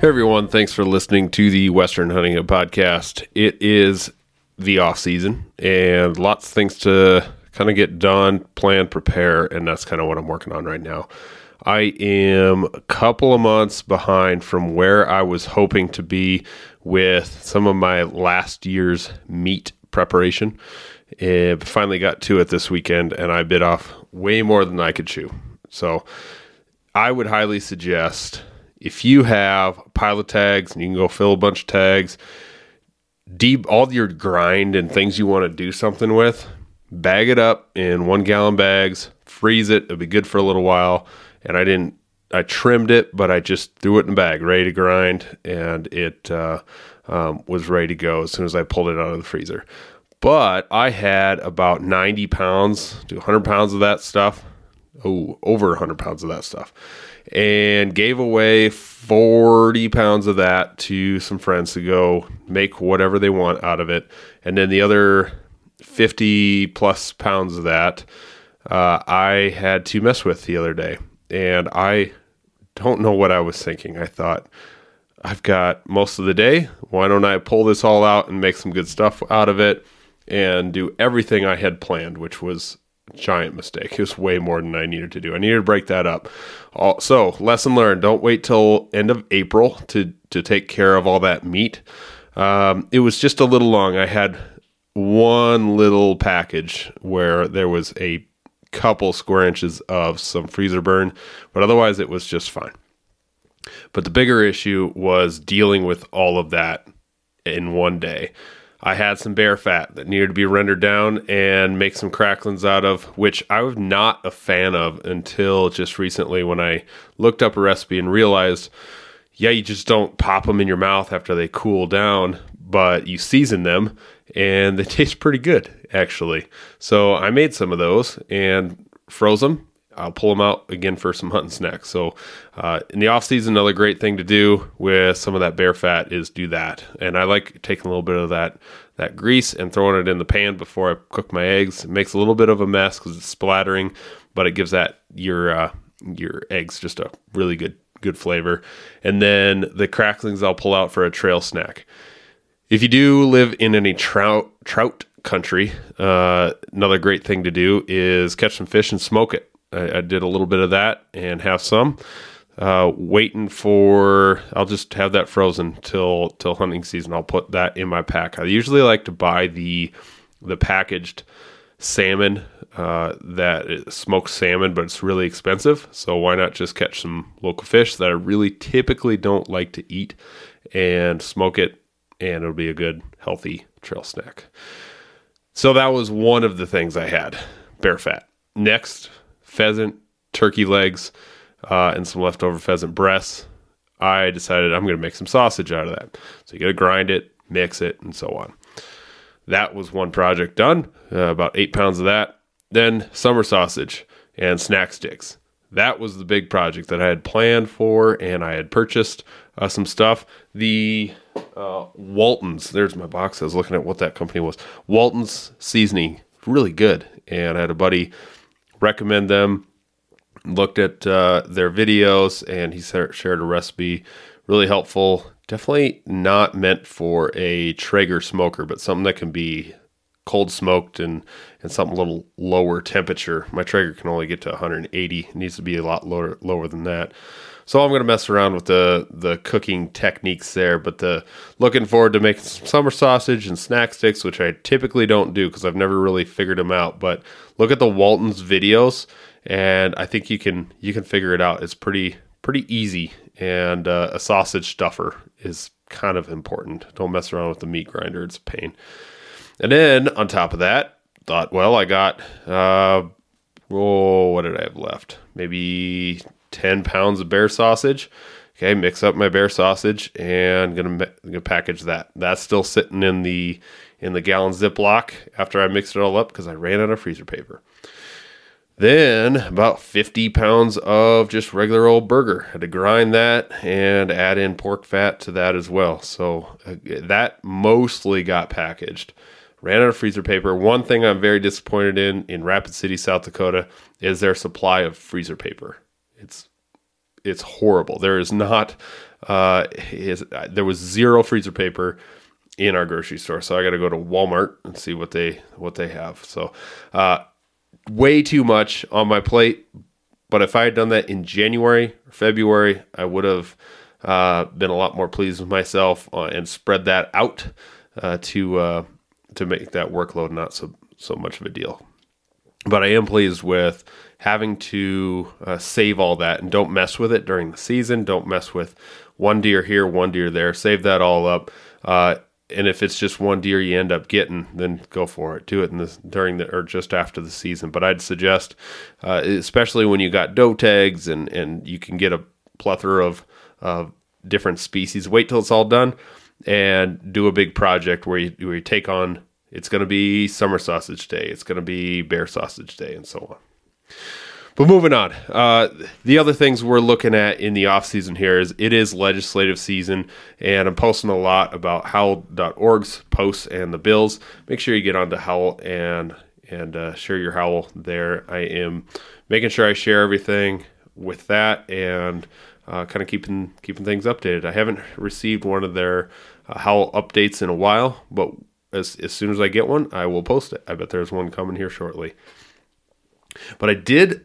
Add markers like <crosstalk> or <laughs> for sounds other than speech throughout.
Hey everyone, thanks for listening to the Western Hunting Podcast. It is the off season and lots of things to kind of get done, plan, prepare, and that's kind of what I'm working on right now. I am a couple of months behind from where I was hoping to be with some of my last year's meat preparation. And finally got to it this weekend and I bit off way more than I could chew. So I would highly suggest if you have a pile of tags and you can go fill a bunch of tags, deep all your grind and things you want to do something with, bag it up in one gallon bags, freeze it. It'll be good for a little while. And I didn't, I trimmed it, but I just threw it in a bag, ready to grind, and it uh, um, was ready to go as soon as I pulled it out of the freezer. But I had about 90 pounds to 100 pounds of that stuff. Oh, over 100 pounds of that stuff and gave away 40 pounds of that to some friends to go make whatever they want out of it. And then the other 50 plus pounds of that uh, I had to mess with the other day. And I don't know what I was thinking. I thought, I've got most of the day. Why don't I pull this all out and make some good stuff out of it and do everything I had planned, which was giant mistake. It was way more than I needed to do. I needed to break that up. so, lesson learned: don't wait till end of April to to take care of all that meat. Um, it was just a little long. I had one little package where there was a couple square inches of some freezer burn, but otherwise it was just fine. But the bigger issue was dealing with all of that in one day. I had some bear fat that needed to be rendered down and make some cracklings out of, which I was not a fan of until just recently when I looked up a recipe and realized, yeah, you just don't pop them in your mouth after they cool down, but you season them and they <laughs> taste pretty good, actually. So I made some of those and froze them I'll pull them out again for some hunting snacks. So uh, in the off season, another great thing to do with some of that bear fat is do that. And I like taking a little bit of that that grease and throwing it in the pan before I cook my eggs. It makes a little bit of a mess because it's splattering, but it gives that your uh, your eggs just a really good good flavor. And then the cracklings I'll pull out for a trail snack. If you do live in any trout trout country, uh, another great thing to do is catch some fish and smoke it. I, I did a little bit of that and have some. Uh, waiting for I'll just have that frozen till till hunting season. I'll put that in my pack. I usually like to buy the the packaged salmon uh, that smoked salmon, but it's really expensive. So why not just catch some local fish that I really typically don't like to eat and smoke it, and it'll be a good healthy trail snack. So that was one of the things I had bear fat. Next, pheasant, turkey legs, uh, and some leftover pheasant breasts. I decided I'm going to make some sausage out of that. So you got to grind it, mix it, and so on. That was one project done, uh, about eight pounds of that. Then summer sausage and snack sticks. That was the big project that I had planned for, and I had purchased uh, some stuff. The uh, Walton's, there's my box. I was looking at what that company was. Walton's seasoning, really good. And I had a buddy recommend them. Looked at uh, their videos and he shared a recipe. Really helpful. Definitely not meant for a Traeger smoker, but something that can be cold smoked and and something a little lower temperature. My Traeger can only get to 180. It needs to be a lot lower lower than that. So I'm going to mess around with the the cooking techniques there, but the looking forward to making some summer sausage and snack sticks, which I typically don't do because I've never really figured them out. But look at the Walton's videos, and I think you can you can figure it out. It's pretty pretty easy, and uh, a sausage stuffer is kind of important. Don't mess around with the meat grinder; it's a pain. And then on top of that, thought, well, I got uh, oh, what did I have left? Maybe 10 pounds of bear sausage. Okay, mix up my bear sausage and gonna, gonna package that. That's still sitting in the in the gallon Ziploc after I mixed it all up because I ran out of freezer paper. Then about 50 pounds of just regular old burger. Had to grind that and add in pork fat to that as well. So uh, that mostly got packaged. Ran out of freezer paper. One thing I'm very disappointed in in Rapid City, South Dakota, is their supply of freezer paper. It's it's horrible. There is not uh, is, there was zero freezer paper in our grocery store, so I got to go to Walmart and see what they what they have. So, uh, way too much on my plate. But if I had done that in January or February, I would have uh, been a lot more pleased with myself uh, and spread that out uh, to uh, to make that workload not so so much of a deal. But I am pleased with having to uh, save all that and don't mess with it during the season. Don't mess with one deer here, one deer there. Save that all up. Uh, and if it's just one deer you end up getting, then go for it. Do it in the during the or just after the season. But I'd suggest, uh, especially when you got doe tags and and you can get a plethora of of different species. Wait till it's all done and do a big project where you where you take on. It's going to be summer sausage day. It's going to be bear sausage day, and so on. But moving on, uh, the other things we're looking at in the off season here is it is legislative season, and I'm posting a lot about howl.org's posts and the bills. Make sure you get onto Howl and and uh, share your Howl there. I am making sure I share everything with that and uh, kind of keeping keeping things updated. I haven't received one of their uh, Howl updates in a while, but as as soon as I get one, I will post it. I bet there's one coming here shortly. But I did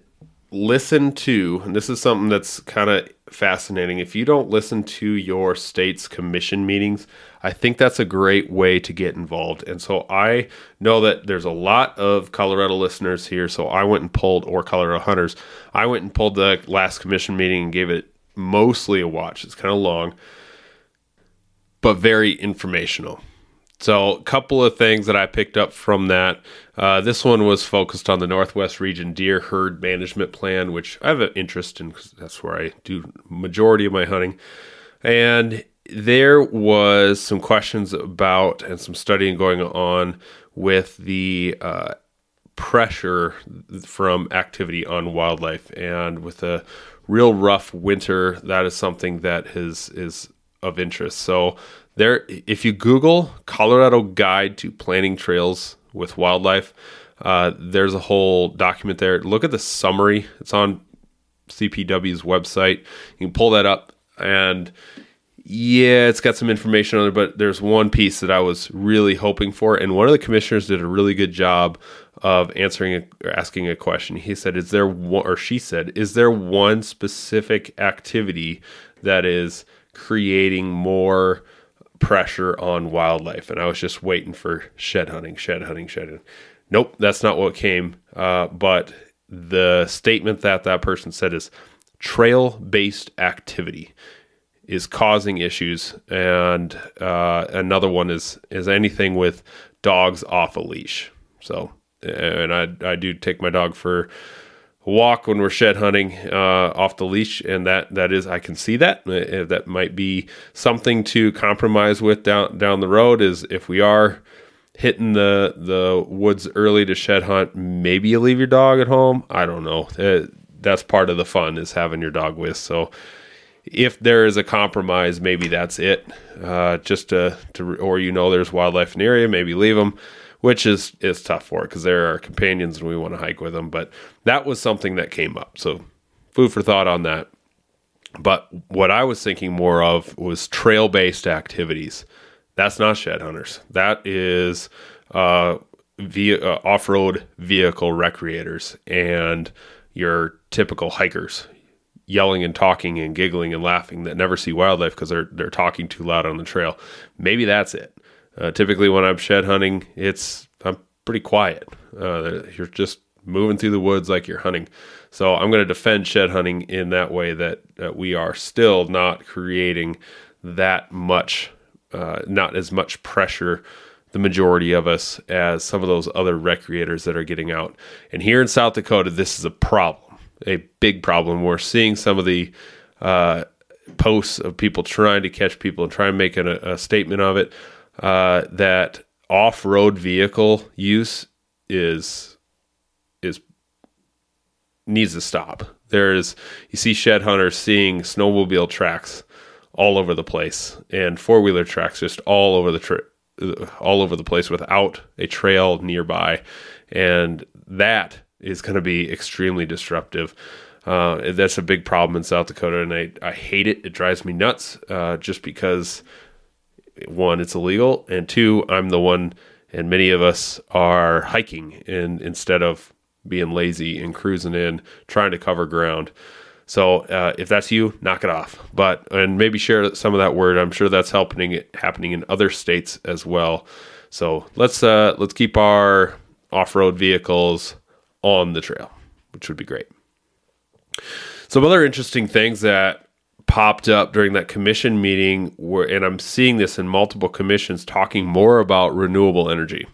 listen to, and this is something that's kind of fascinating. If you don't listen to your state's commission meetings, I think that's a great way to get involved. And so I know that there's a lot of Colorado listeners here. So I went and pulled, or Colorado hunters, I went and pulled the last commission meeting and gave it mostly a watch. It's kind of long, but very informational. So, a couple of things that I picked up from that. Uh, this one was focused on the Northwest Region Deer Herd Management Plan, which I have an interest in because that's where I do majority of my hunting. And there was some questions about and some studying going on with the uh, pressure from activity on wildlife, and with a real rough winter, that is something that is is of interest. So there, if you Google Colorado Guide to Planning Trails with Wildlife, uh, there's a whole document there. Look at the summary. It's on CPW's website. You can pull that up, and yeah, it's got some information on it. But there's one piece that I was really hoping for, and one of the commissioners did a really good job of answering a, or asking a question. He said, "Is there one?" Or she said, "Is there one specific activity that is creating more?" Pressure on wildlife. And I was just waiting for shed hunting, shed hunting, shed hunting. Nope, that's not what came. Uh, but the statement that that person said is trail based activity is causing issues. And uh, another one is, is anything with dogs off a leash. So, and I, I do take my dog for walk when we're shed hunting uh, off the leash, and that that is I can see that uh, that might be something to compromise with down down the road. Is if we are hitting the the woods early to shed hunt, maybe you leave your dog at home. I don't know. Uh, that's part of the fun is having your dog with. So if there is a compromise, maybe that's it. Uh, just to, to or you know there's wildlife in the area, maybe leave them which is is tough for it because they're our companions and we want to hike with them. But that was something that came up. So food for thought on that. But what I was thinking more of was trail based activities. That's not shed hunters. That is uh, via, uh, off-road vehicle recreators and your typical hikers yelling and talking and giggling and laughing that never see wildlife because they're they're talking too loud on the trail. Maybe that's it. Uh, typically, when I'm shed hunting, it's I'm pretty quiet. Uh, you're just moving through the woods like you're hunting. So I'm going to defend shed hunting in that way that, we are still not creating that much, uh, not as much pressure the majority of us as some of those other recreators that are getting out. And here in South Dakota, this is a problem, a big problem. We're seeing some of the uh, posts of people trying to catch people and try and make a, a statement of it uh, that off-road vehicle use is is needs to stop. There is you see shed hunters seeing snowmobile tracks all over the place and four-wheeler tracks just all over the trip all over the place without a trail nearby, and that is going to be extremely disruptive. Uh, that's a big problem in South Dakota, and I, I hate it. It drives me nuts uh, just because, one, it's illegal, and two, I'm the one, and many of us are hiking and instead of being lazy and cruising in, trying to cover ground. So uh, if that's you, knock it off. But and maybe share some of that word. I'm sure that's happening happening in other states as well. So let's uh, let's keep our off-road vehicles on the trail, which would be great. Some other interesting things that popped up during that commission meeting were, and I'm seeing this in multiple commissions talking more about renewable energy.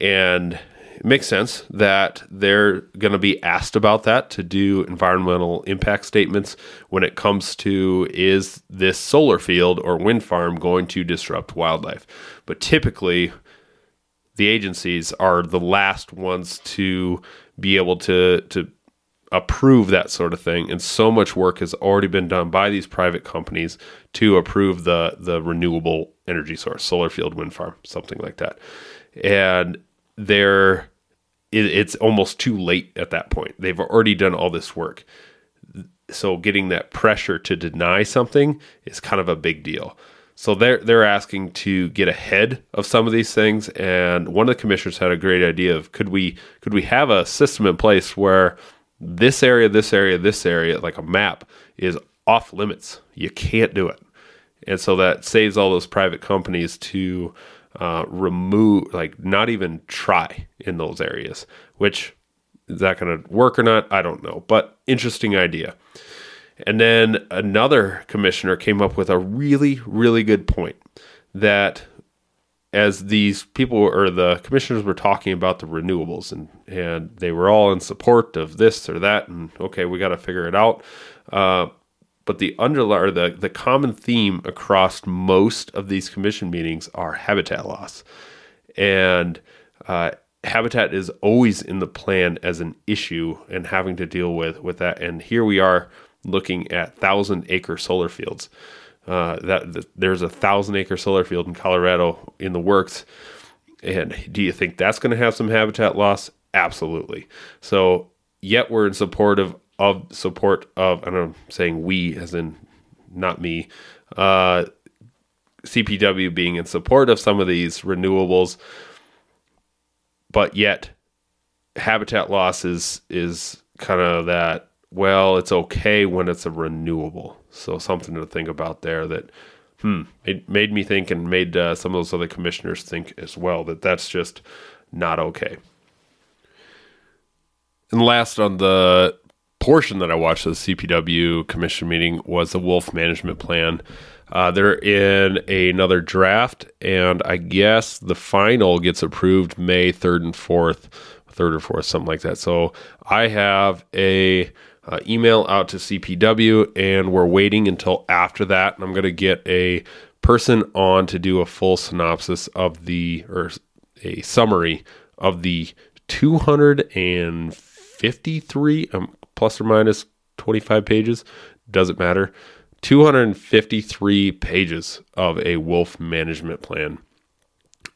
And it makes sense that they're going to be asked about that to do environmental impact statements when it comes to is this solar field or wind farm going to disrupt wildlife. But typically, the agencies are the last ones to be able to to approve that sort of thing and so much work has already been done by these private companies to approve the the renewable energy source solar field wind farm something like that and they're it, it's almost too late at that point. They've already done all this work. So getting that pressure to deny something is kind of a big deal. So they're they're asking to get ahead of some of these things. And one of the commissioners had a great idea of could we could we have a system in place where this area, this area, this area, like a map, is off limits. You can't do it. And so that saves all those private companies to uh, remove, like not even try in those areas, which is that going to work or not? I don't know, but interesting idea. And then another commissioner came up with a really, really good point that as these people or the commissioners were talking about the renewables and and they were all in support of this or that and okay we got to figure it out. Uh, but the underlying the, the common theme across most of these commission meetings are habitat loss. And uh, habitat is always in the plan as an issue and having to deal with with that. And here we are looking at thousand acre solar fields uh, that, that there's a thousand acre solar field in colorado in the works and do you think that's going to have some habitat loss absolutely so yet we're in support of of support of, and I'm saying we as in not me, uh, CPW being in support of some of these renewables, but yet habitat loss is is kind of that. Well, it's okay when it's a renewable. So something to think about there. That hmm, it made me think and made uh, some of those other commissioners think as well that that's just not okay. And last on the portion that I watched of the CPW commission meeting was the wolf management plan. Uh, they're in another draft, and I guess the final gets approved May 3rd and 4th, 3rd or 4th, something like that. So I have a uh, email out to CPW, and we're waiting until after that. And I'm going to get a person on to do a full synopsis of the, or a summary of the 253. Um, plus or minus 25 pages, doesn't matter. 253 pages of a wolf management plan.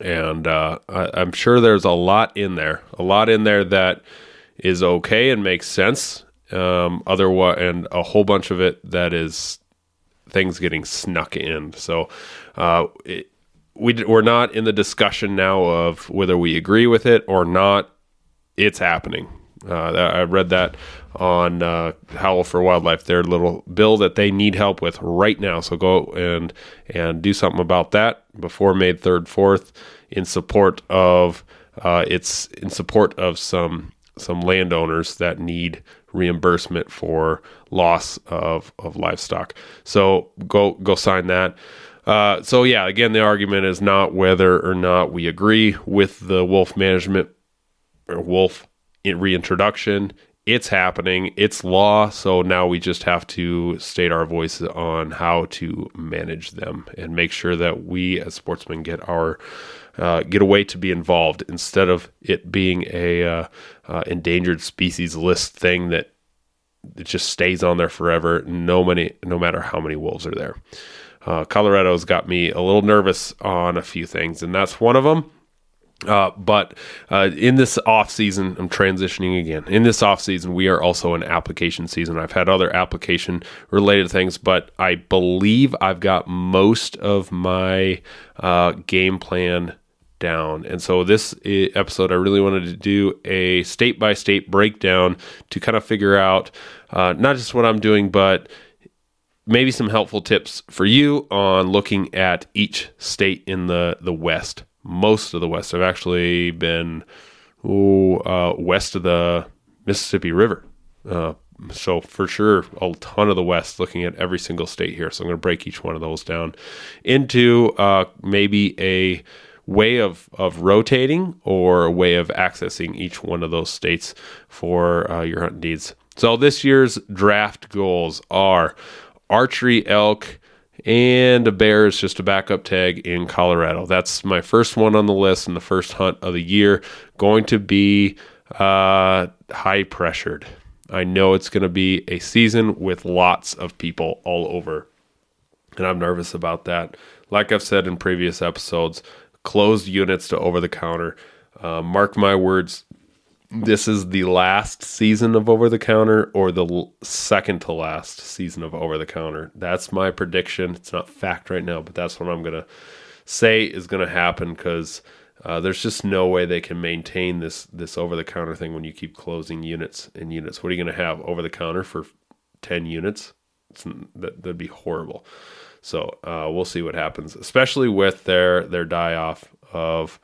And uh, I, am sure there's a lot in there, a lot in there that is okay and makes sense. Um, otherwise, and a whole bunch of it that is things getting snuck in. So, uh, it, we we're not in the discussion now of whether we agree with it or not. It's happening. Uh, I read that on uh, Howl for Wildlife, their little bill that they need help with right now. So go and and do something about that before May third, fourth, in support of uh, it's in support of some some landowners that need reimbursement for loss of of livestock. So go go sign that. Uh, so yeah, again, the argument is not whether or not we agree with the wolf management or wolf reintroduction. It's happening. It's law. So now we just have to state our voices on how to manage them and make sure that we as sportsmen get our uh, get a way to be involved instead of it being a uh, uh, endangered species list thing that it just stays on there forever. No many, no matter how many wolves are there. Uh, Colorado's got me a little nervous on a few things, and that's one of them. Uh, but uh, in this off season, I'm transitioning again. In this off season, we are also in application season. I've had other application related things, but I believe I've got most of my uh, game plan down. And so this episode, I really wanted to do a state by state breakdown to kind of figure out uh, not just what I'm doing, but maybe some helpful tips for you on looking at each state in the the West. Most of the West. I've actually been ooh, uh, west of the Mississippi River. Uh, so for sure, a ton of the West. Looking at every single state here. So I'm going to break each one of those down into uh, maybe a way of, of rotating or a way of accessing each one of those states for uh, your hunt needs. So this year's draft goals are archery elk and a bear is just a backup tag in Colorado. That's my first one on the list and the first hunt of the year. Going to be uh, high pressured. I know it's going to be a season with lots of people all over, and I'm nervous about that. Like I've said in previous episodes, closed units to over the counter. Uh, mark my words, this is the last season of over the counter or the l- second to last season of over the counter. That's my prediction. It's not fact right now, but that's what I'm going to say is going to happen because uh, there's just no way they can maintain this this over the counter thing when you keep closing units and units. What are you going to have over the counter for 10 units? It's, that, that'd be horrible. So uh, we'll see what happens, especially with their their die off of,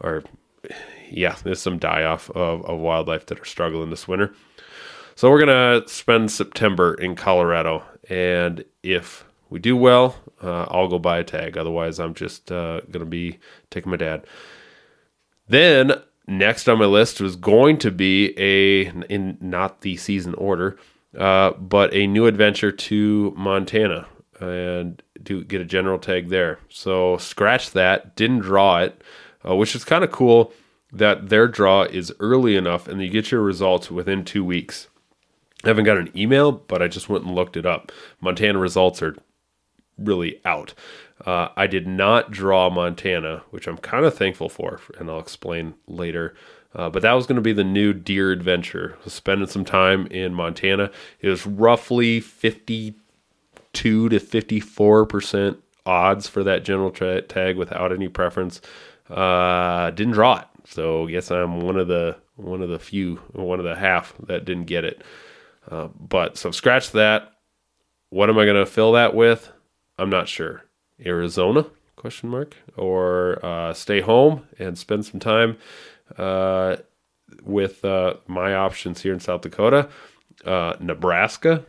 or yeah, there's some die off of, of wildlife that are struggling this winter. So we're gonna spend September in Colorado, and if we do well, uh, I'll go buy a tag. Otherwise, I'm just uh, gonna be taking my dad. Then next on my list was going to be a in not the season order, uh, but a new adventure to Montana and do get a general tag there. So scratch that. Didn't draw it, uh, which is kind of cool that their draw is early enough and you get your results within two weeks. I haven't got an email, but I just went and looked it up. Montana results are really out. Uh, I did not draw Montana, which I'm kind of thankful for, and I'll explain later. Uh, but that was going to be the new deer adventure. spending some time in Montana. It was roughly 52 to 54% odds for that general tra- tag without any preference. Uh, didn't draw it. So I guess I'm one of the one of the few, one of the half that didn't get it. Uh, but so scratch that. What am I going to fill that with? I'm not sure. Arizona? Question mark. Or uh, stay home and spend some time uh, with uh, my options here in South Dakota. Uh, Nebraska,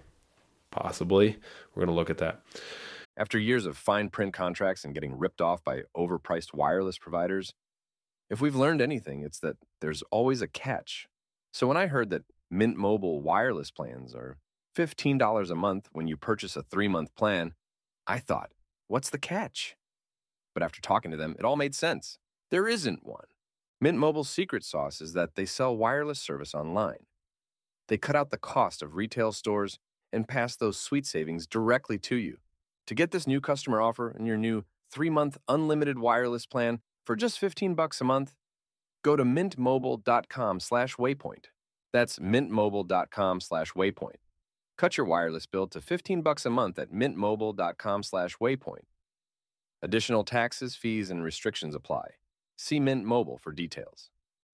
possibly. We're going to look at that. After years of fine print contracts and getting ripped off by overpriced wireless providers, if we've learned anything, it's that there's always a catch. So when I heard that Mint Mobile wireless plans are $15 a month when you purchase a three month plan, I thought, what's the catch? But after talking to them, it all made sense. There isn't one. Mint Mobile's secret sauce is that they sell wireless service online. They cut out the cost of retail stores and pass those sweet savings directly to you. To get this new customer offer and your new 3-month unlimited wireless plan for just 15 bucks a month, go to mintmobile.com/waypoint. That's mintmobile.com/waypoint. Cut your wireless bill to 15 bucks a month at mintmobile.com/waypoint. Additional taxes, fees, and restrictions apply. See Mint Mobile for details.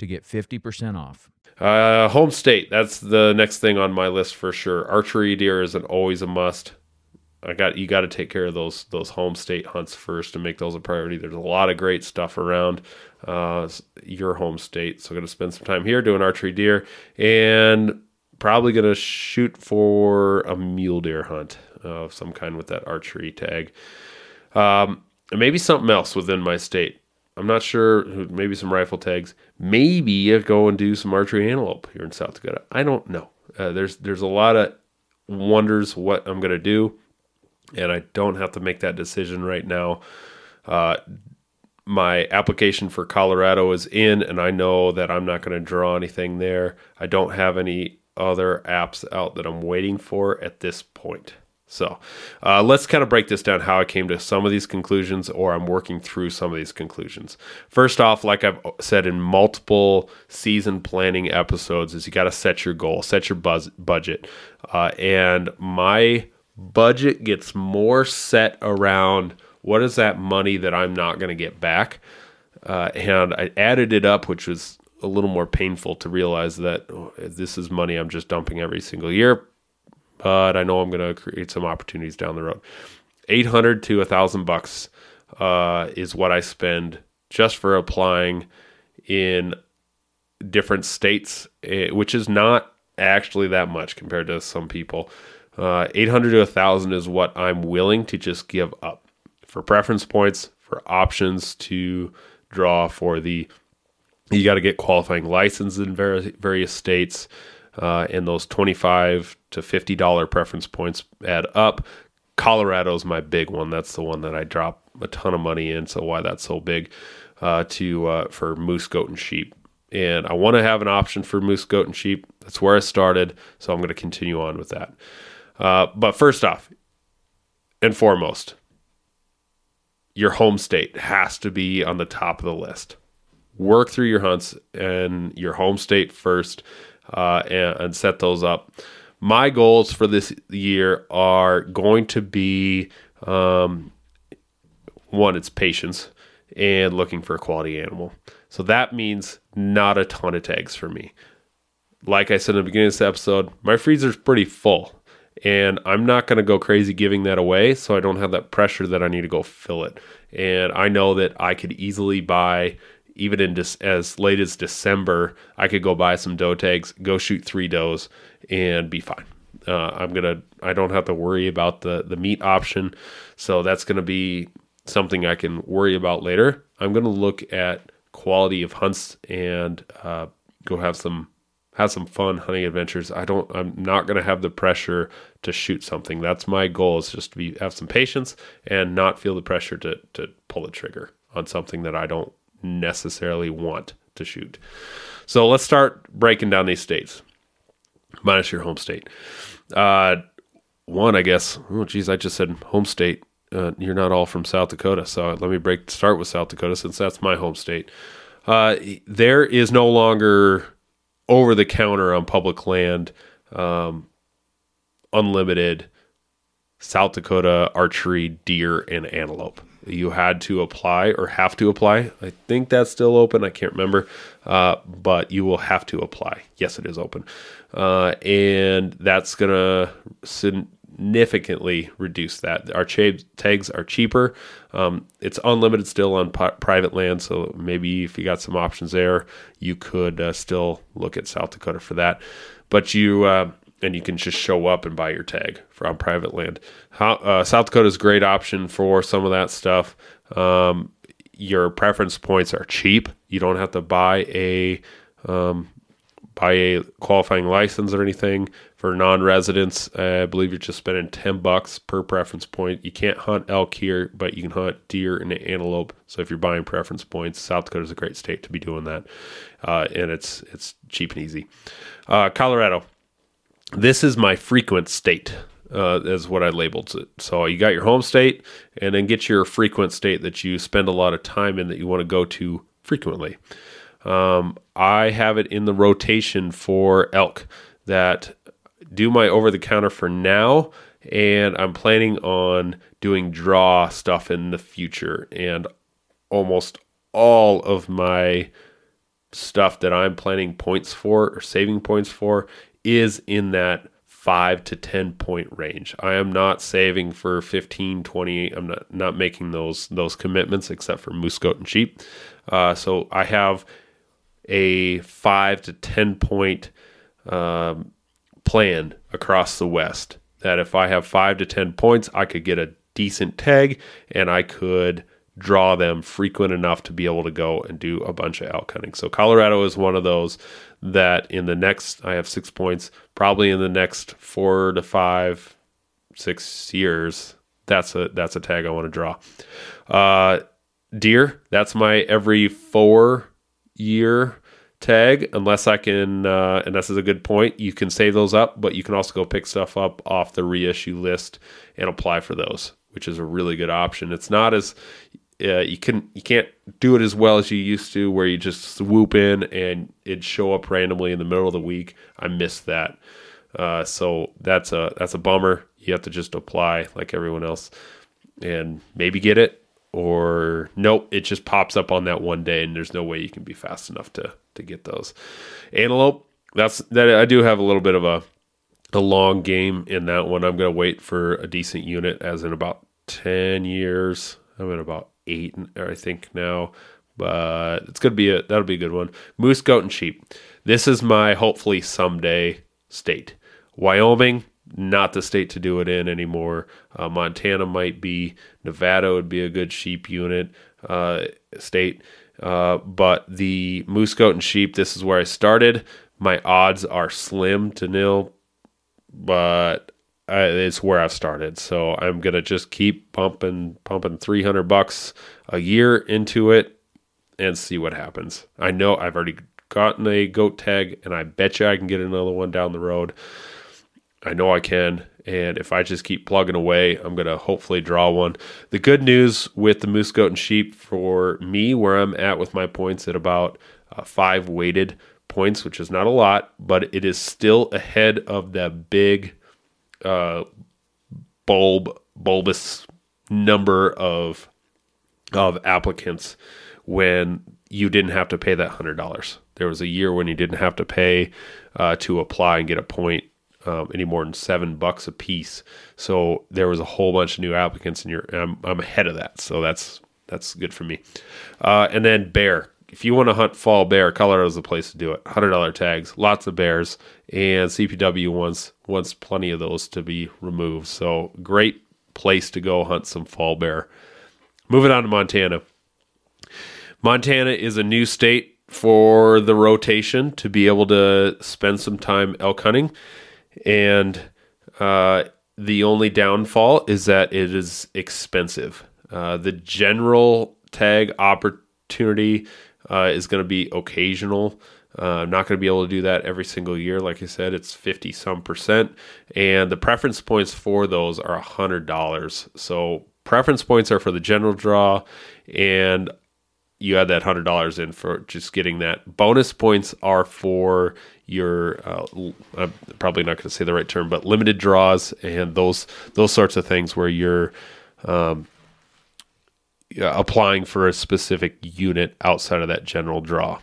to get 50% off. Uh, home state. That's the next thing on my list for sure. Archery deer is an, always a must. I got you got to take care of those those home state hunts first and make those a priority. There's a lot of great stuff around uh, your home state, so I'm to spend some time here doing archery deer and probably going to shoot for a mule deer hunt of some kind with that archery tag. Um, maybe something else within my state. I'm not sure. Maybe some rifle tags. Maybe go and do some archery antelope here in South Dakota. I don't know. Uh, there's there's a lot of wonders what I'm gonna do, and I don't have to make that decision right now. Uh, my application for Colorado is in, and I know that I'm not going to draw anything there. I don't have any other apps out that I'm waiting for at this point. So uh, let's kind of break this down how I came to some of these conclusions, or I'm working through some of these conclusions. First off, like I've said in multiple season planning episodes, is you got to set your goal, set your buzz- budget. Uh, and my budget gets more set around what is that money that I'm not going to get back. Uh, and I added it up, which was a little more painful to realize that oh, this is money I'm just dumping every single year but I know I'm going to create some opportunities down the road. 800 to a thousand bucks uh, is what I spend just for applying in different states, eh, which is not actually that much compared to some people. Uh, 800 to a thousand is what I'm willing to just give up for preference points, for options to draw for the. You got to get qualifying license in various various states uh, and those 25 to $50 preference points add up. Colorado's my big one. That's the one that I drop a ton of money in. So why that's so big uh, to uh, for moose, goat, and sheep. And I want to have an option for moose, goat, and sheep. That's where I started. So I'm going to continue on with that. Uh, but first off, and foremost, your home state has to be on the top of the list. Work through your hunts and your home state first uh, and, and set those up. My goals for this year are going to be um, one, it's patience and looking for a quality animal. So that means not a ton of tags for me. Like I said in the beginning of this episode, my freezer's pretty full and I'm not going to go crazy giving that away. So I don't have that pressure that I need to go fill it. And I know that I could easily buy even in dis- as late as December, I could go buy some doe tags, go shoot three does, and be fine. Uh, I'm gonna. I don't have to worry about the the meat option, so that's gonna be something I can worry about later. I'm gonna look at quality of hunts and uh, go have some have some fun hunting adventures. I don't. I'm not gonna have the pressure to shoot something. That's my goal. Is just to be have some patience and not feel the pressure to to pull the trigger on something that I don't necessarily want to shoot. So let's start breaking down these states, minus your home state. Uh, one, I guess. Oh, geez, I just said home state. Uh, you're not all from South Dakota, so let me break start with South Dakota since that's my home state. Uh, there is no longer over the counter on public land, um, unlimited South Dakota archery deer and antelope you had to apply or have to apply. I think that's still open. I can't remember, uh, but you will have to apply. Yes, it is open, uh, and that's gonna significantly reduce that. Our cha- tags are cheaper. Um, it's unlimited still on p- private land, so maybe if you got some options there, you could uh, still look at South Dakota for that. But you uh, and you can just show up and buy your tag for on private land. How, uh, South Dakota is a great option for some of that stuff. Um, your preference points are cheap. You don't have to buy a um, buy a qualifying license or anything for non-residents. Uh, I believe you're just spending ten bucks per preference point. You can't hunt elk here, but you can hunt deer and antelope. So if you're buying preference points, South Dakota is a great state to be doing that, uh, and it's it's cheap and easy. Uh, Colorado, this is my frequent state. Uh, is what I labeled it. So you got your home state, and then get your frequent state that you spend a lot of time in that you want to go to frequently. Um, I have it in the rotation for elk that do my over the counter for now, and I'm planning on doing draw stuff in the future. And almost all of my stuff that I'm planning points for or saving points for is in that 5 to 10 point range. I am not saving for 15, 20. I'm not not making those those commitments except for moose goat and sheep. Uh, so I have a 5 to 10 point um, plan across the west that if I have 5 to 10 points, I could get a decent tag and I could draw them frequent enough to be able to go and do a bunch of elk hunting. So Colorado is one of those that in the next I have six points, probably in the next four to five, six years. That's a that's a tag I want to draw. Uh, deer. That's my every four year tag. Unless I can, uh, and this is a good point. You can save those up, but you can also go pick stuff up off the reissue list and apply for those, which is a really good option. It's not as uh, you can you can't do it as well as you used to, where you just swoop in and it'd show up randomly in the middle of the week. I miss that, uh, so that's a that's a bummer. You have to just apply like everyone else, and maybe get it, or nope, it just pops up on that one day, and there's no way you can be fast enough to to get those. Antelope, that's that. I do have a little bit of a a long game in that one. I'm going to wait for a decent unit, as in about ten years. I'm at about eight, I think now, but it's gonna be a that'll be a good one. Moose, goat, and sheep. This is my hopefully someday state. Wyoming, not the state to do it in anymore. Uh, Montana might be. Nevada would be a good sheep unit uh, state. Uh, but the moose, goat, and sheep. This is where I started. My odds are slim to nil, but it's where I've started. So I'm gonna just keep pumping, pumping 300 bucks a year into it, and see what happens. I know I've already gotten a goat tag, and I bet you I can get another one down the road. I know I can, and if I just keep plugging away, I'm gonna hopefully draw one. The good news with the moose, goat, and sheep for me, where I'm at with my points at about uh, five weighted points, which is not a lot, but it is still ahead of the big uh, bulb bulbous number of of applicants when you didn't have to pay that hundred dollars. There was a year when you didn't have to pay uh, to apply and get a point um, any more than seven bucks a piece. So there was a whole bunch of new applicants, and you're I'm, I'm ahead of that. So that's that's good for me. Uh, and then bear. If you want to hunt fall bear, Colorado is the place to do it. Hundred dollar tags, lots of bears, and CPW wants wants plenty of those to be removed. So great place to go hunt some fall bear. Moving on to Montana. Montana is a new state for the rotation to be able to spend some time elk hunting, and uh, the only downfall is that it is expensive. Uh, the general tag opportunity uh, is going to be occasional. Uh, I'm not going to be able to do that every single year. Like I said, it's 50 some percent. And the preference points for those are $100. So preference points are for the general draw. And you add that $100 in for just getting that. Bonus points are for your, uh, I'm probably not going to say the right term, but limited draws and those, those sorts of things where you're, um, Uh, applying for a specific unit outside of that general draw.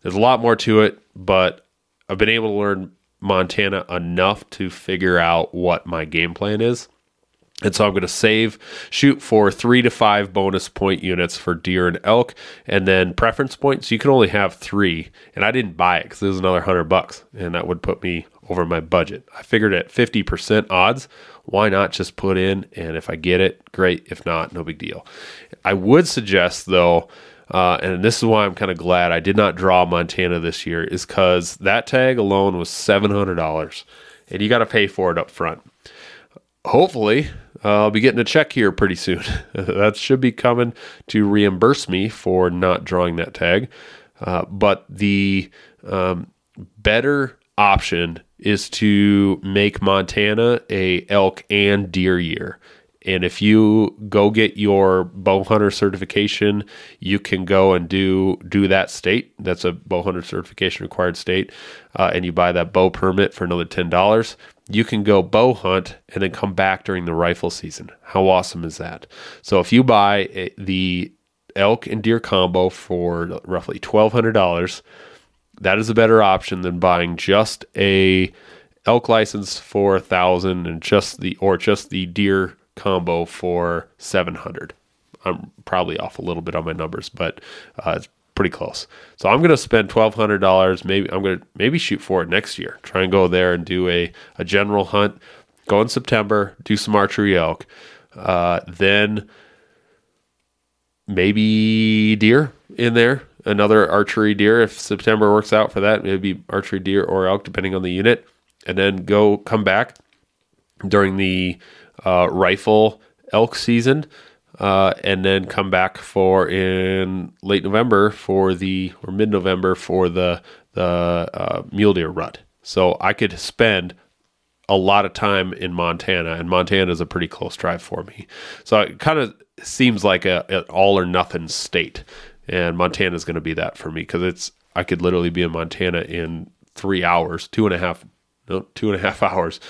There's a lot more to it, but I've been able to learn Montana enough to figure out what my game plan is. And so I'm going to save, shoot for three to five bonus point units for deer and elk, and then preference points. You can only have three, and I didn't buy it because it was another hundred bucks, and that would put me over my budget. I figured at 50% odds, why not just put in? And if I get it, great. If not, no big deal. I would suggest though, uh, and this is why I'm kind of glad I did not draw Montana this year, is because that tag alone was seven hundred dollars, and you got to pay for it up front. Hopefully, uh, I'll be getting a check here pretty soon. <laughs> that should be coming to reimburse me for not drawing that tag. Uh, but the um, better option is to make Montana a elk and deer year. And if you go get your bow hunter certification, you can go and do do that state. That's a bow hunter certification required state, uh, and you buy that bow permit for another ten dollars. You can go bow hunt and then come back during the rifle season. How awesome is that? So if you buy a, the elk and deer combo for roughly twelve hundred dollars, that is a better option than buying just a elk license for a thousand and just the or just the deer combo for 700 i'm probably off a little bit on my numbers but uh, it's pretty close. So i'm going to spend $1200 maybe i'm going to maybe shoot for it next year. Try and go there and do a, a general hunt go in september do some archery elk uh, then maybe deer in there another archery deer if september works out for that maybe archery deer or elk depending on the unit and then go come back during the uh, rifle elk season, uh, and then come back for in late November for the or mid November for the the uh, mule deer rut. So I could spend a lot of time in Montana, and Montana is a pretty close drive for me. So it kind of seems like a, an all or nothing state, and Montana is going to be that for me because it's I could literally be in Montana in three hours, two and a half, no, two and a half <laughs> hours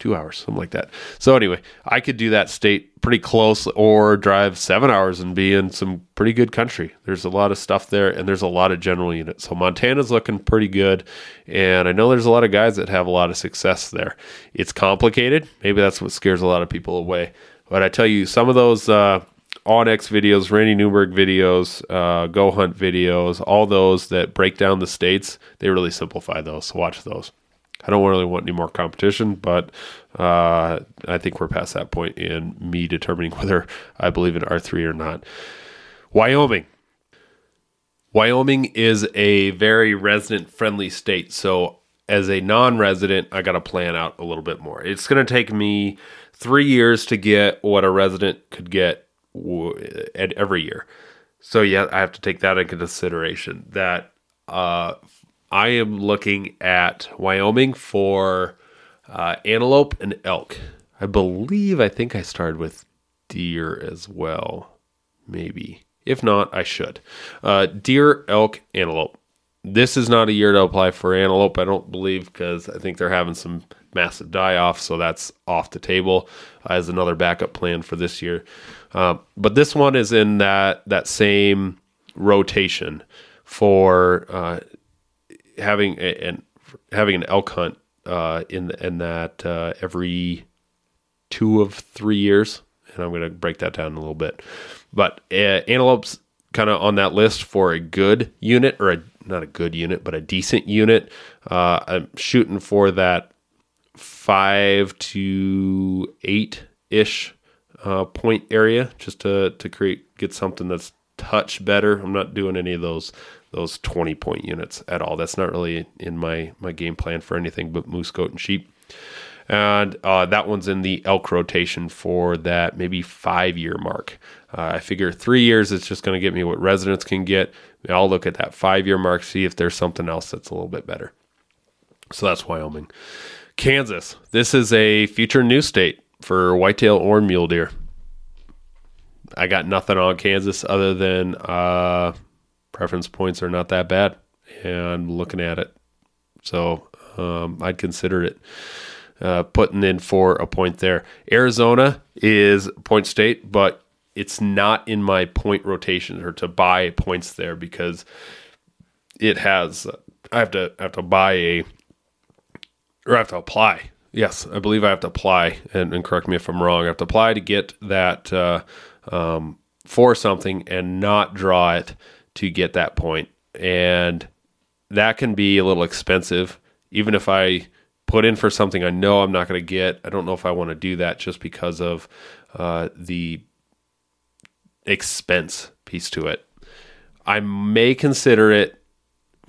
two hours, something like that. So anyway, I could do that state pretty close or drive seven hours and be in some pretty good country. There's a lot of stuff there and there's a lot of general units. So Montana's looking pretty good. And I know there's a lot of guys that have a lot of success there. It's complicated. Maybe that's what scares a lot of people away. But I tell you, some of those uh, onX videos, Randy Newberg videos, uh, Go Hunt videos, all those that break down the states, they really simplify those. So watch those. I don't really want any more competition, but uh, I think we're past that point in me determining <laughs> whether I believe in R3 or not. Wyoming. Wyoming is a very resident friendly state. So, as a non resident, I got to plan out a little bit more. It's going to take me three years to get what a resident could get every year. So, yeah, I have to take that into consideration. That uh, I am looking at Wyoming for uh, antelope and elk. I believe I think I started with deer as well. Maybe. If not, I should. Uh, deer, elk, antelope. This is not a year to apply for antelope, I don't believe, because I think they're having some massive die off, so that's off the table as another backup plan for this year. Uh, but this one is in that that same rotation for uh, having a, and having an elk hunt uh, in in that uh, every two of three years, and I'm going to break that down a little bit. But uh, antelopes kind of on that list for a good unit or a not a good unit, but a decent unit. I'm shooting for that five to eight ish uh, point area just to to create get something that's touch better. I'm not doing any of those those 20 point units at all. That's not really in my my game plan for anything but moose, goat, and sheep. And uh, that one's in the elk rotation for that maybe five year mark. Uh, I figure three years it's just going to get me what residents can get. I'll look at that five year mark, see if there's something else that's a little bit better. So that's Wyoming. Kansas. This is a future new state for whitetail or mule deer. I got nothing on Kansas other than uh, preference points are not that bad, and looking at it, so um, I'd consider it. Uh, putting in for a point there. Arizona is point state, but it's not in my point rotation or to buy points there because it has. I have to I have to buy a or I have to apply. Yes, I believe I have to apply, and, and correct me if I'm wrong. I have to apply to get that uh, um, for something and not draw it to get that point, and that can be a little expensive. Even if I put in for something I know I'm not going to get, I don't know if I want to do that just because of uh, the expense piece to it. I may consider it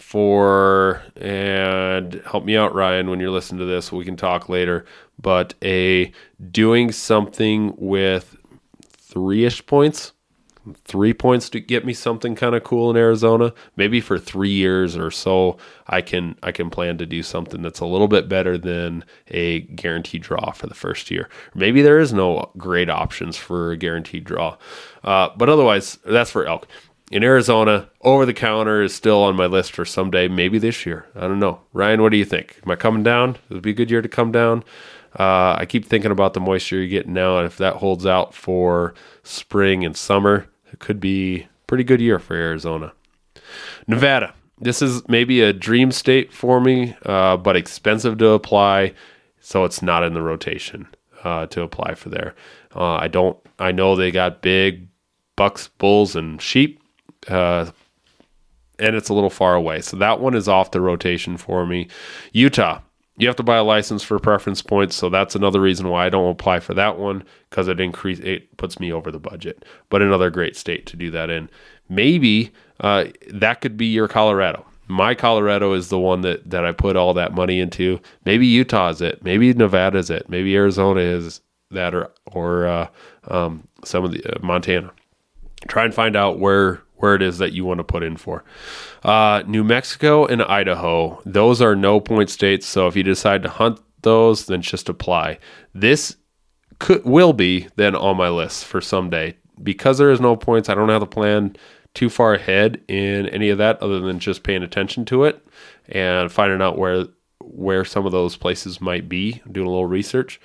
for and help me out Ryan when you're listening to this we can talk later but a doing something with three-ish points three points to get me something kind of cool in Arizona maybe for 3 years or so I can I can plan to do something that's a little bit better than a guaranteed draw for the first year. Maybe there is no great options for a guaranteed draw uh, but otherwise that's for elk in Arizona, over the counter is still on my list for someday, maybe this year. I don't know. Ryan, what do you think? Am I coming down? It would be a good year to come down. Uh, I keep thinking about the moisture you're getting now, and if that holds out for spring and summer, it could be pretty good year for Arizona. Nevada. This is maybe a dream state for me, uh, but expensive to apply, so it's not in the rotation uh, to apply for there. Uh, I don't. I know they got big bucks, bulls, and sheep uh, and it's a little far away. So that one is off the rotation for me. Utah, you have to buy a license for preference points, so that's another reason why I don't apply for that one because it increase it puts me over the budget. But another great state to do that in. Maybe uh, that could be your Colorado. My Colorado is the one that that I put all that money into. Maybe Utah is it. Maybe Nevada is it. Maybe Arizona is that, or or uh, um, some of the uh, Montana. Try and find out where where it is that you want to put in for. Uh, New Mexico and Idaho, those are no point states. So if you decide to hunt those, then just apply. This could will be then on my list for someday because there is no points. I don't have to plan too far ahead in any of that other than just paying attention to it and finding out where where some of those places might be, doing a little research.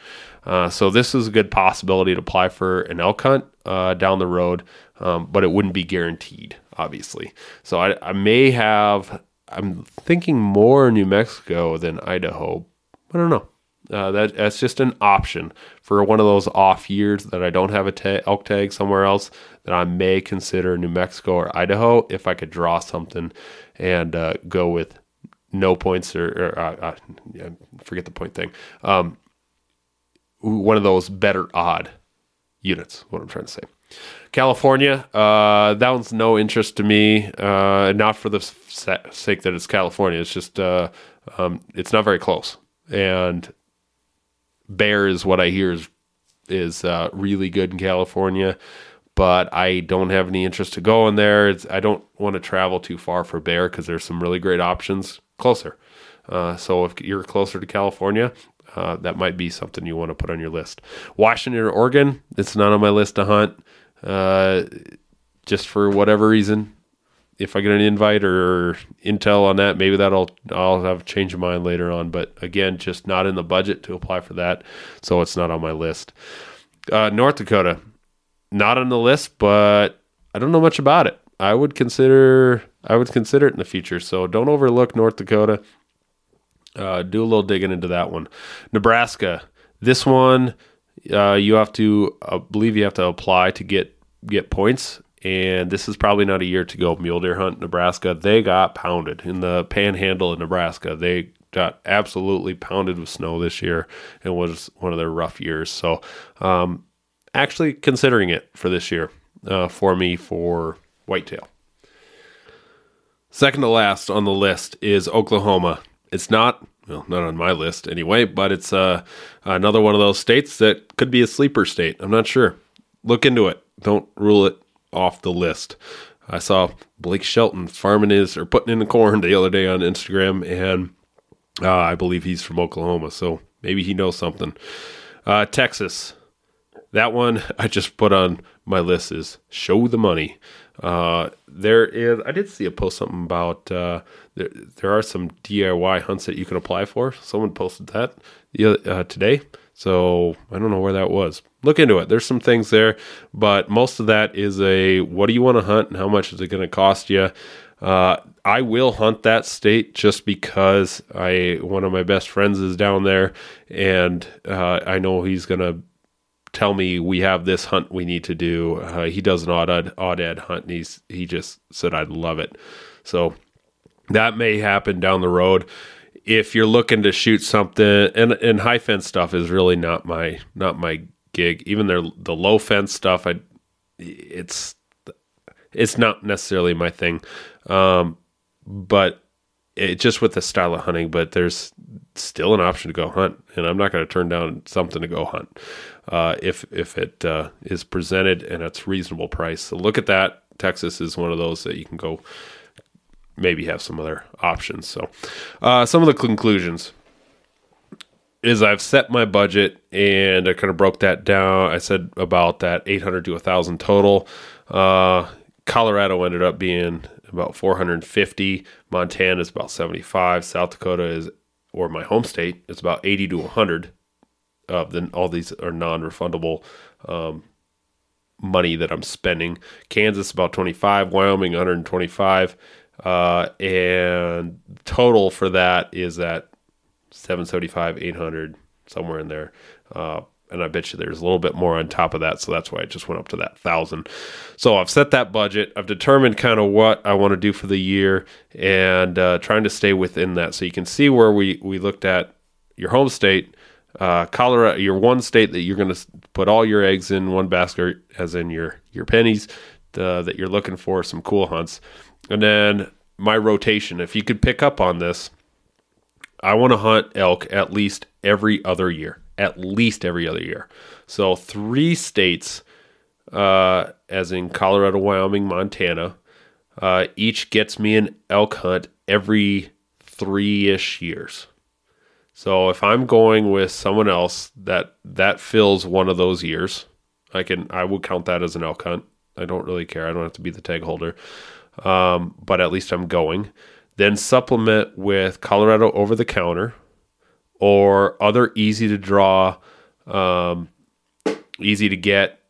Uh, so this is a good possibility to apply for an elk hunt uh, down the road um, but it wouldn't be guaranteed, obviously. So I, I may have. I'm thinking more New Mexico than Idaho. I don't know. Uh, that that's just an option for one of those off years that I don't have a ta- elk tag somewhere else. That I may consider New Mexico or Idaho if I could draw something and uh, go with no points or, or uh, uh yeah, forget the point thing. Um, one of those better odd units. What I'm trying to say. California, uh, that one's no interest to me. Uh, not for the sake that it's California. It's just uh, um, it's not very close. And bear is what I hear is is uh, really good in California, but I don't have any interest to go in there. It's, I don't want to travel too far for bear because there's some really great options closer. Uh, so if you're closer to California, uh, that might be something you want to put on your list. Washington or Oregon, it's not on my list to hunt uh, just for whatever reason. If I get an invite or intel on that, maybe that'll I'll have a change of mind later on. But again, just not in the budget to apply for that, so it's not on my list. Uh, North Dakota, not on the list, but I don't know much about it. I would consider I would consider it in the future. So don't overlook North Dakota. Uh, do a little digging into that one. Nebraska, this one uh, you have to uh, believe you have to apply to get get points. And this is probably not a year to go. Mule deer hunt Nebraska. They got pounded in the panhandle of Nebraska. They got absolutely pounded with snow this year. It was one of their rough years. So, um, actually considering it for this year uh, for me for whitetail. Second to last on the list is Oklahoma. It's not well, not on my list anyway, but it's uh, another one of those states that could be a sleeper state. I'm not sure. Look into it. Don't rule it off the list. I saw Blake Shelton farming his or putting in the corn the other day on Instagram, and uh, I believe he's from Oklahoma, so maybe he knows something. Uh, Texas, that one <laughs> I just put on my list is show the money. Uh, there is I did see a post something about uh, there, there are some DIY hunts that you can apply for. Someone posted that uh, today. So I don't know where that was. Look into it. There's some things there, but most of that is a what do you want to hunt and how much is it going to cost you? Uh, I will hunt that state just because I one of my best friends is down there, and uh, I know he's gonna tell me we have this hunt we need to do. Uh, he does an odd odd ad hunt, and he's he just said I'd love it. So that may happen down the road if you're looking to shoot something and and high fence stuff is really not my not my gig even their the low fence stuff i it's it's not necessarily my thing um, but it just with the style of hunting but there's still an option to go hunt and i'm not going to turn down something to go hunt uh, if if it uh, is presented and it's reasonable price so look at that texas is one of those that you can go maybe have some other options. So, uh, some of the conclusions is I've set my budget and I kind of broke that down. I said about that 800 to 1,000 total. Uh, Colorado ended up being about 450. Montana is about 75. South Dakota is, or my home state, is about 80 to 100. Of then all these are non-refundable um, money that I'm spending. Kansas about 25. Wyoming 125. Uh, and total for that is at 775, 800, somewhere in there. Uh, and I bet you there's a little bit more on top of that. So that's why it just went up to that thousand. So I've set that budget. I've determined kind of what I want to do for the year and uh, trying to stay within that. So you can see where we, we looked at your home state, uh, Colorado, your one state that you're going to put all your eggs in one basket, as in your, your pennies uh, that you're looking for some cool hunts. And then my rotation, if you could pick up on this, I want to hunt elk at least every other year. At least every other year. So three states, uh, as in Colorado, Wyoming, Montana, uh, each gets me an elk hunt every three ish years. So if I'm going with someone else that that fills one of those years, I can I would count that as an elk hunt. I don't really care. I don't have to be the tag holder um, but at least I'm going. Then supplement with Colorado over the counter or other easy to draw, um, easy to get.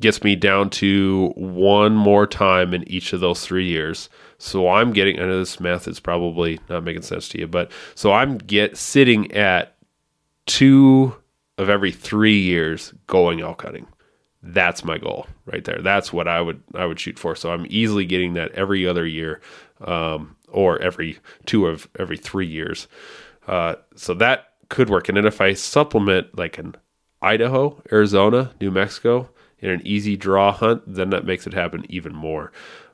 Gets me down to one more time in each of those three years. So I'm getting, I know this math is probably not making sense to you, but so I'm get sitting at two of every three years going elk hunting that's my goal right there. That's what I would I would shoot for. So I'm easily getting that every other year, um, or every two of every three years. Uh, so that could work. And then if I supplement like an Idaho, Arizona, New Mexico in an easy draw hunt, then that makes it happen even more.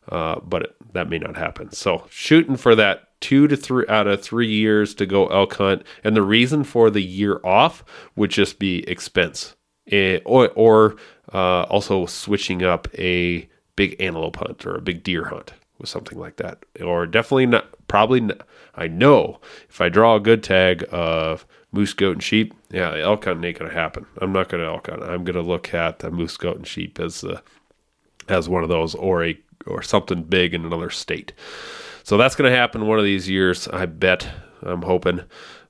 Uh, but it, that may not happen. So shooting for that two to three out of three years to go elk hunt, and the reason for the year off would just be expense, it, eh, or, or uh, also switching up a big antelope hunt or a big deer hunt with something like that. Or definitely not, probably, I know if I draw a good tag of moose, goat, and sheep, yeah, elk hunt ain't going to happen. I'm not going to elk hunt. I'm going to look at the moose, goat, and sheep as, uh, as one of those or a, or something big in another state. So that's going to happen one of these years, I bet. I'm hoping.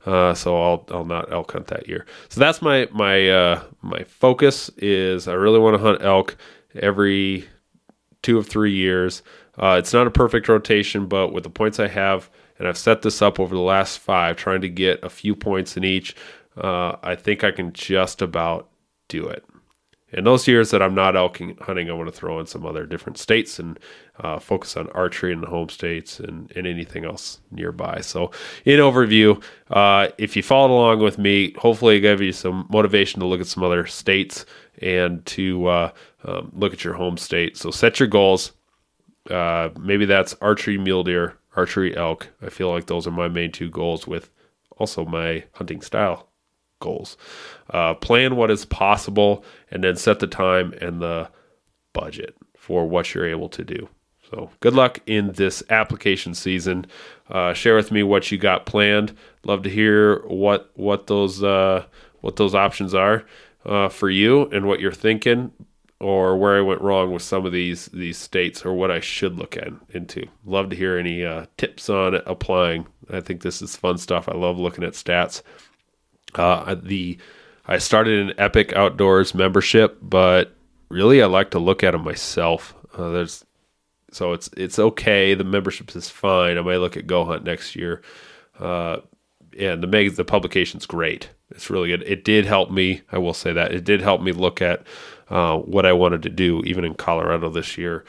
Uh, so I'll I'll not elk hunt that year. So that's my my uh, my focus is I really want to hunt elk every two of three years. Uh, it's not a perfect rotation, but with the points I have, and I've set this up over the last five, trying to get a few points in each. Uh, I think I can just about do it. In those years that I'm not elk hunting, I want to throw in some other different states and uh, focus on archery in the home states and, and anything else nearby. So, in overview, uh, if you followed along with me, hopefully, I gave you some motivation to look at some other states and to uh, um, look at your home state. So, set your goals. Uh, maybe that's archery mule deer, archery elk. I feel like those are my main two goals with also my hunting style goals. Uh, plan what is possible and then set the time and the budget for what you're able to do. So good luck in this application season. Uh, share with me what you got planned. Love to hear what what those uh, what those options are uh, for you and what you're thinking, or where I went wrong with some of these these states, or what I should look at into. Love to hear any uh, tips on applying. I think this is fun stuff. I love looking at stats. Uh, the I started an Epic Outdoors membership, but really I like to look at them myself. Uh, there's so it's it's okay. The membership is fine. I might look at Go Hunt next year. Uh, and the mag the publication's great. It's really good. It did help me. I will say that it did help me look at uh, what I wanted to do, even in Colorado this year.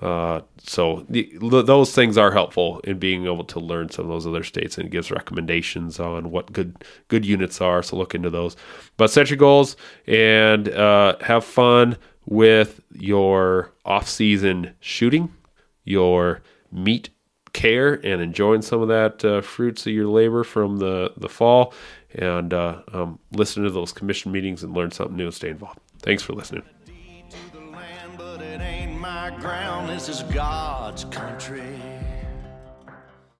Uh, so the, those things are helpful in being able to learn some of those other states, and it gives recommendations on what good good units are. So look into those. But set your goals and uh, have fun with your off-season shooting, your meat care, and enjoying some of that uh, fruits of your labor from the the fall. And uh, um, listen to those commission meetings and learn something new and stay involved. Thanks for listening ground, this is God's country.